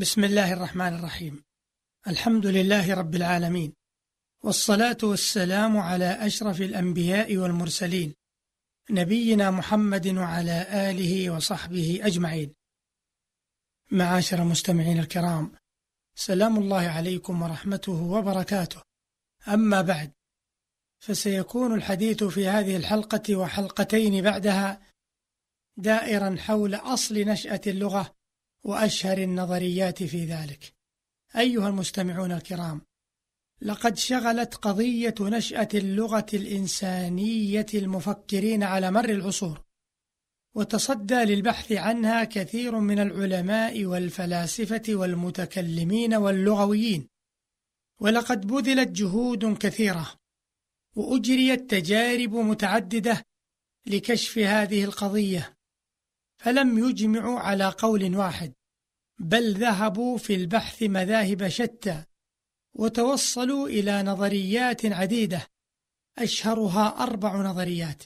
بسم الله الرحمن الرحيم. الحمد لله رب العالمين. والصلاة والسلام على أشرف الأنبياء والمرسلين نبينا محمد وعلى آله وصحبه أجمعين. معاشر المستمعين الكرام سلام الله عليكم ورحمته وبركاته. أما بعد فسيكون الحديث في هذه الحلقة وحلقتين بعدها دائرا حول أصل نشأة اللغة وأشهر النظريات في ذلك. أيها المستمعون الكرام لقد شغلت قضية نشأة اللغة الإنسانية المفكرين على مر العصور وتصدى للبحث عنها كثير من العلماء والفلاسفة والمتكلمين واللغويين. ولقد بذلت جهود كثيرة وأجريت تجارب متعددة لكشف هذه القضية. فلم يجمعوا على قول واحد بل ذهبوا في البحث مذاهب شتى وتوصلوا إلى نظريات عديدة أشهرها أربع نظريات.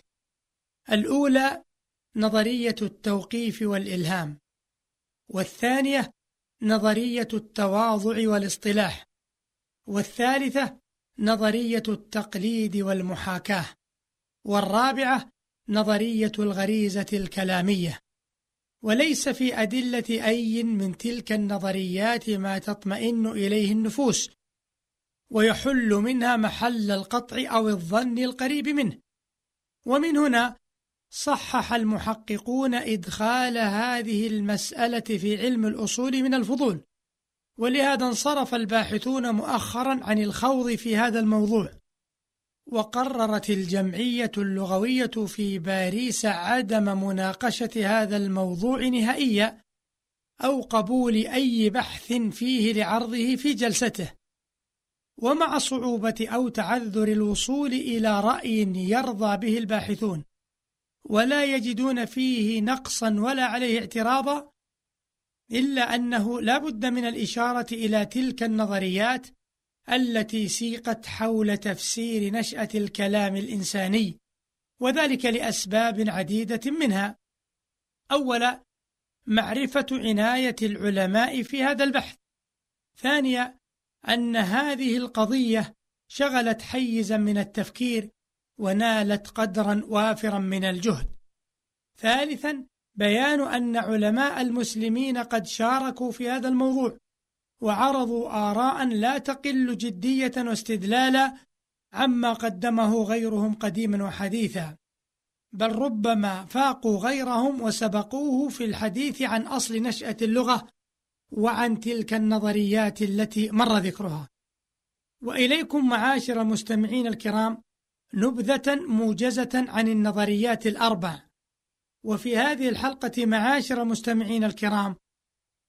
الأولى نظرية التوقيف والإلهام والثانية نظرية التواضع والاصطلاح والثالثة نظرية التقليد والمحاكاة والرابعة نظرية الغريزة الكلامية. وليس في أدلة أي من تلك النظريات ما تطمئن إليه النفوس ويحل منها محل القطع أو الظن القريب منه. ومن هنا صحح المحققون إدخال هذه المسألة في علم الأصول من الفضول ولهذا انصرف الباحثون مؤخرا عن الخوض في هذا الموضوع. وقررت الجمعية اللغوية في باريس عدم مناقشة هذا الموضوع نهائيا أو قبول أي بحث فيه لعرضه في جلسته. ومع صعوبة أو تعذر الوصول إلى رأي يرضى به الباحثون ولا يجدون فيه نقصا ولا عليه اعتراضا إلا أنه لا بد من الإشارة إلى تلك النظريات التي سيقت حول تفسير نشأة الكلام الإنساني وذلك لأسباب عديدة منها. أولا معرفة عناية العلماء في هذا البحث. ثانيا أن هذه القضية شغلت حيزا من التفكير ونالت قدرا وافرا من الجهد. ثالثا بيان أن علماء المسلمين قد شاركوا في هذا الموضوع. وعرضوا آراء لا تقل جدية واستدلالا عما قدمه غيرهم قديما وحديثا بل ربما فاقوا غيرهم وسبقوه في الحديث عن أصل نشأة اللغة وعن تلك النظريات التي مر ذكرها. وإليكم معاشر المستمعين الكرام نبذة موجزة عن النظريات الأربع. وفي هذه الحلقة معاشر المستمعين الكرام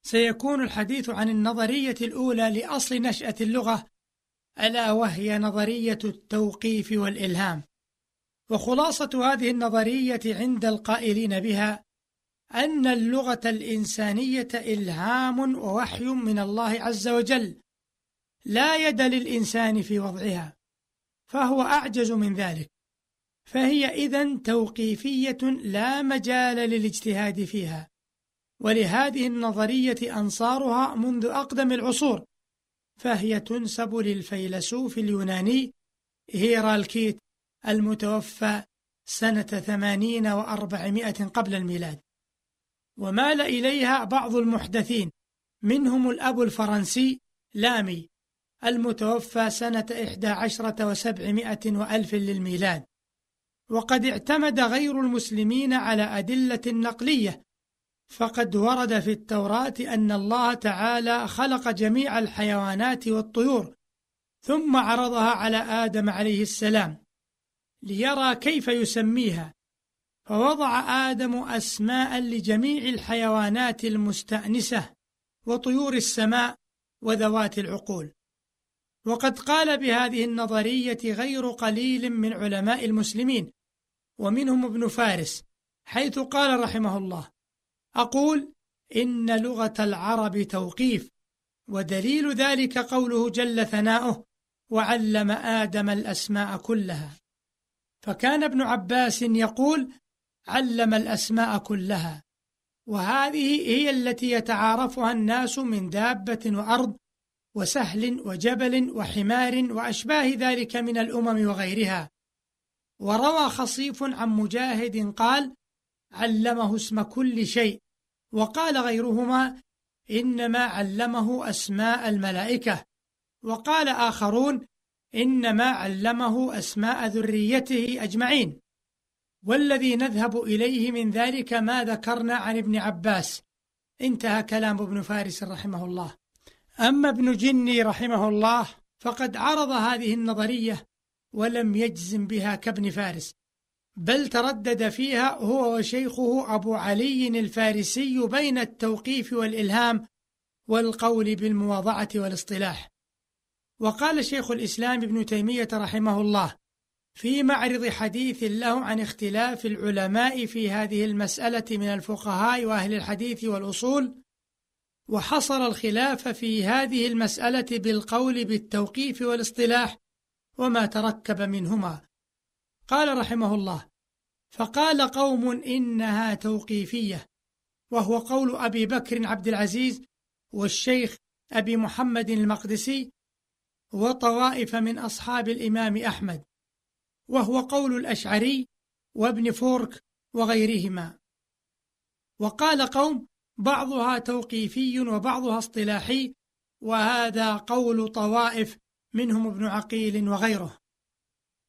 سيكون الحديث عن النظرية الأولى لأصل نشأة اللغة ألا وهي نظرية التوقيف والإلهام. وخلاصة هذه النظرية عند القائلين بها أن اللغة الإنسانية إلهام ووحي من الله عز وجل لا يد للإنسان في وضعها فهو أعجز من ذلك. فهي إذن توقيفية لا مجال للاجتهاد فيها. ولهذه النظرية أنصارها منذ أقدم العصور فهي تنسب للفيلسوف اليوناني هيرالكيت المتوفى سنة ثمانين وأربعمائة قبل الميلاد. ومال إليها بعض المحدثين منهم الأب الفرنسي لامي المتوفى سنة إحدى عشرة وسبعمائة وألف للميلاد. وقد اعتمد غير المسلمين على أدلة نقلية فقد ورد في التوراة أن الله تعالى خلق جميع الحيوانات والطيور ثم عرضها على آدم عليه السلام ليرى كيف يسميها فوضع آدم أسماء لجميع الحيوانات المستأنسة وطيور السماء وذوات العقول. وقد قال بهذه النظرية غير قليل من علماء المسلمين ومنهم ابن فارس حيث قال رحمه الله أقول إن لغة العرب توقيف ودليل ذلك قوله جل ثناؤه وعلم آدم الأسماء كلها فكان ابن عباس يقول علم الأسماء كلها وهذه هي التي يتعارفها الناس من دابة وأرض وسهل وجبل وحمار وأشباه ذلك من الأمم وغيرها. وروى خصيف عن مجاهد قال علمه اسم كل شيء وقال غيرهما إنما علمه أسماء الملائكة. وقال آخرون إنما علمه أسماء ذريته أجمعين. والذي نذهب إليه من ذلك ما ذكرنا عن ابن عباس. انتهى كلام ابن فارس رحمه الله. أما ابن جني رحمه الله فقد عرض هذه النظرية ولم يجزم بها كابن فارس. بل تردد فيها هو وشيخه أبو علي الفارسي بين التوقيف والإلهام والقول بالمواضعة والاصطلاح. وقال شيخ الإسلام ابن تيمية رحمه الله في معرض حديث له عن اختلاف العلماء في هذه المسألة من الفقهاء وأهل الحديث والأصول وحصر الخلاف في هذه المسألة بالقول بالتوقيف والاصطلاح وما تركب منهما. قال رحمه الله فقال قوم إنها توقيفية وهو قول أبي بكر عبد العزيز والشيخ أبي محمد المقدسي وطوائف من أصحاب الإمام أحمد وهو قول الأشعري وابن فورك وغيرهما. وقال قوم بعضها توقيفي وبعضها اصطلاحي وهذا قول طوائف منهم ابن عقيل وغيره.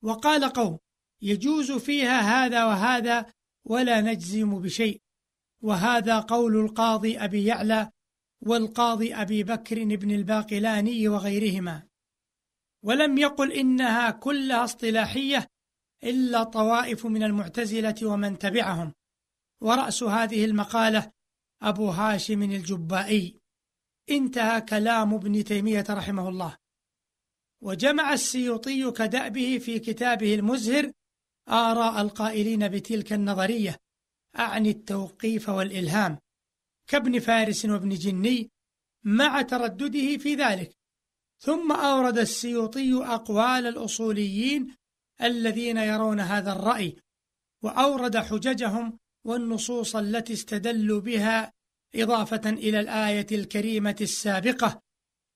وقال قوم يجوز فيها هذا وهذا ولا نجزم بشيء. وهذا قول القاضي أبي يعلى والقاضي أبي بكر بن الباقلاني وغيرهما. ولم يقل إنها كلها اصطلاحية إلا طوائف من المعتزلة ومن تبعهم. ورأس هذه المقالة أبو هاشم الجبائي. انتهى كلام ابن تيمية رحمه الله. وجمع السيوطي كدأبه في كتابه المزهر آراء القائلين بتلك النظرية. أعني التوقيف والإلهام. كابن فارس وابن جني مع تردده في ذلك. ثم أورد السيوطي أقوال الأصوليين الذين يرون هذا الرأي وأورد حججهم والنصوص التي استدلوا بها إضافة إلى الآية الكريمة السابقة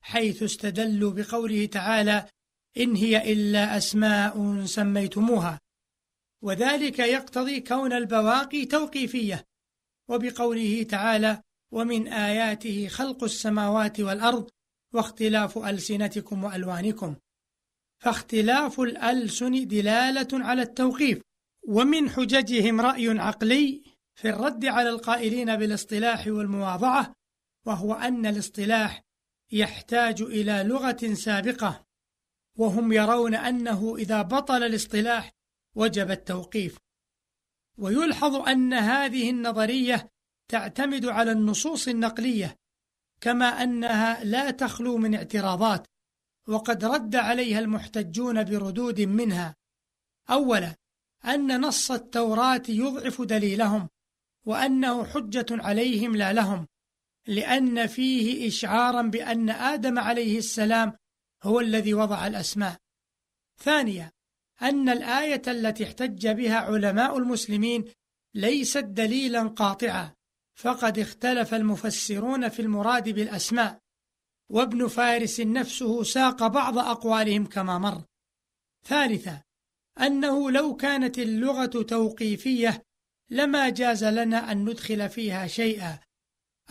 حيث استدلوا بقوله تعالى إن هي إلا أسماء سميتموها وذلك يقتضي كون البواقي توقيفية. وبقوله تعالى ومن آياته خلق السماوات والأرض واختلاف ألسنتكم وألوانكم. فاختلاف الألسن دلالة على التوقيف. ومن حججهم رأي عقلي في الرد على القائلين بالاصطلاح والمواضعة وهو أن الاصطلاح يحتاج إلى لغة سابقة. وهم يرون أنه إذا بطل الاصطلاح وجب التوقيف. ويلحظ أن هذه النظرية تعتمد على النصوص النقلية كما أنها لا تخلو من اعتراضات وقد رد عليها المحتجون بردود منها. أولا أن نص التوراة يضعف دليلهم وأنه حجة عليهم لا لهم لأن فيه إشعارا بأن آدم عليه السلام هو الذي وضع الأسماء. ثانيا أن الآية التي احتج بها علماء المسلمين ليست دليلا قاطعا فقد اختلف المفسرون في المراد بالأسماء وابن فارس نفسه ساق بعض أقوالهم كما مر. ثالثا أنه لو كانت اللغة توقيفية لما جاز لنا أن ندخل فيها شيئا.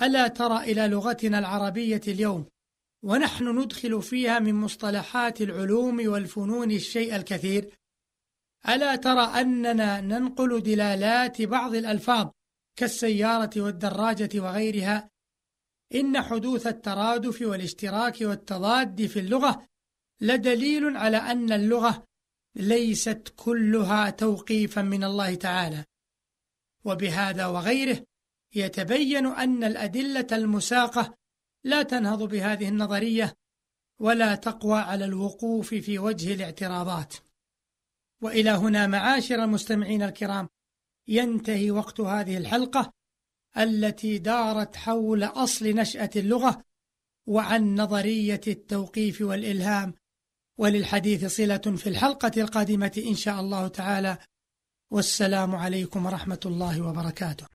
ألا ترى إلى لغتنا العربية اليوم ونحن ندخل فيها من مصطلحات العلوم والفنون الشيء الكثير؟ ألا ترى أننا ننقل دلالات بعض الألفاظ كالسيارة والدراجة وغيرها؟ إن حدوث الترادف والاشتراك والتضاد في اللغة لدليل على أن اللغة ليست كلها توقيفا من الله تعالى. وبهذا وغيره يتبين أن الأدلة المساقة لا تنهض بهذه النظرية ولا تقوى على الوقوف في وجه الاعتراضات. وإلى هنا معاشر المستمعين الكرام ينتهي وقت هذه الحلقة التي دارت حول أصل نشأة اللغة وعن نظرية التوقيف والإلهام. وللحديث صلة في الحلقة القادمة إن شاء الله تعالى. والسلام عليكم ورحمة الله وبركاته.